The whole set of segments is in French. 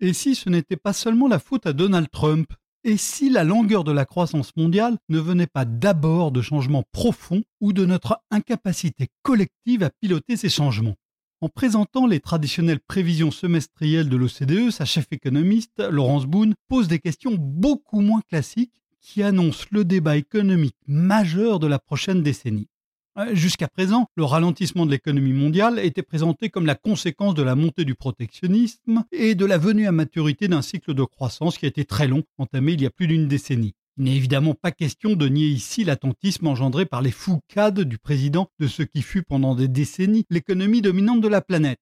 Et si ce n'était pas seulement la faute à Donald Trump? Et si la longueur de la croissance mondiale ne venait pas d'abord de changements profonds ou de notre incapacité collective à piloter ces changements? En présentant les traditionnelles prévisions semestrielles de l'OCDE, sa chef économiste, Laurence Boone, pose des questions beaucoup moins classiques qui annoncent le débat économique majeur de la prochaine décennie. Euh, jusqu'à présent, le ralentissement de l'économie mondiale était présenté comme la conséquence de la montée du protectionnisme et de la venue à maturité d'un cycle de croissance qui a été très long, entamé il y a plus d'une décennie. Il n'est évidemment pas question de nier ici l'attentisme engendré par les foucades du président de ce qui fut pendant des décennies l'économie dominante de la planète.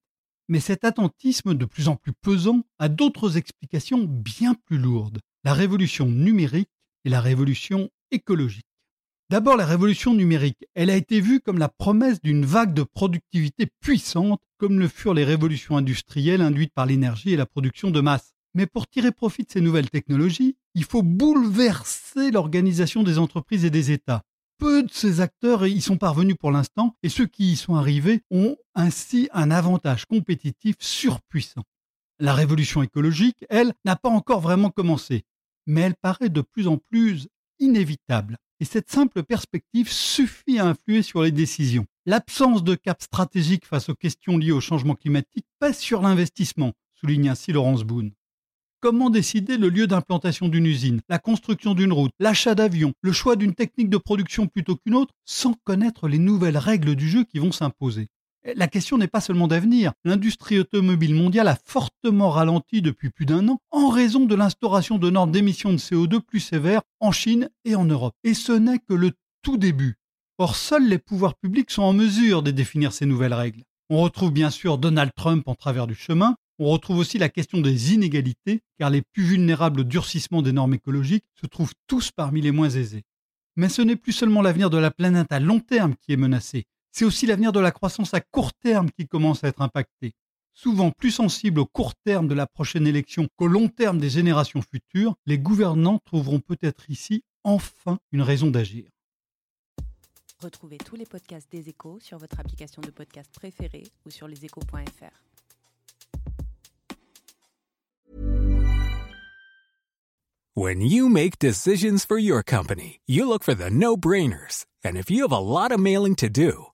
Mais cet attentisme de plus en plus pesant a d'autres explications bien plus lourdes. La révolution numérique et la révolution écologique. D'abord, la révolution numérique. Elle a été vue comme la promesse d'une vague de productivité puissante, comme le furent les révolutions industrielles induites par l'énergie et la production de masse. Mais pour tirer profit de ces nouvelles technologies, il faut bouleverser l'organisation des entreprises et des États. Peu de ces acteurs y sont parvenus pour l'instant, et ceux qui y sont arrivés ont ainsi un avantage compétitif surpuissant. La révolution écologique, elle, n'a pas encore vraiment commencé, mais elle paraît de plus en plus inévitable. Et cette simple perspective suffit à influer sur les décisions. L'absence de cap stratégique face aux questions liées au changement climatique pèse sur l'investissement, souligne ainsi Laurence Boone. Comment décider le lieu d'implantation d'une usine, la construction d'une route, l'achat d'avions, le choix d'une technique de production plutôt qu'une autre, sans connaître les nouvelles règles du jeu qui vont s'imposer? La question n'est pas seulement d'avenir. L'industrie automobile mondiale a fortement ralenti depuis plus d'un an en raison de l'instauration de normes d'émissions de CO2 plus sévères en Chine et en Europe. Et ce n'est que le tout début. Or, seuls les pouvoirs publics sont en mesure de définir ces nouvelles règles. On retrouve bien sûr Donald Trump en travers du chemin, on retrouve aussi la question des inégalités, car les plus vulnérables au durcissement des normes écologiques se trouvent tous parmi les moins aisés. Mais ce n'est plus seulement l'avenir de la planète à long terme qui est menacé, c'est aussi l'avenir de la croissance à court terme qui commence à être impacté. Souvent plus sensible au court terme de la prochaine élection qu'au long terme des générations futures, les gouvernants trouveront peut-être ici enfin une raison d'agir. Retrouvez tous les podcasts des échos sur votre application de podcast préférée ou sur leséchos.fr. When you make decisions for your company, you look for the no-brainers. And if you have a lot of mailing to do,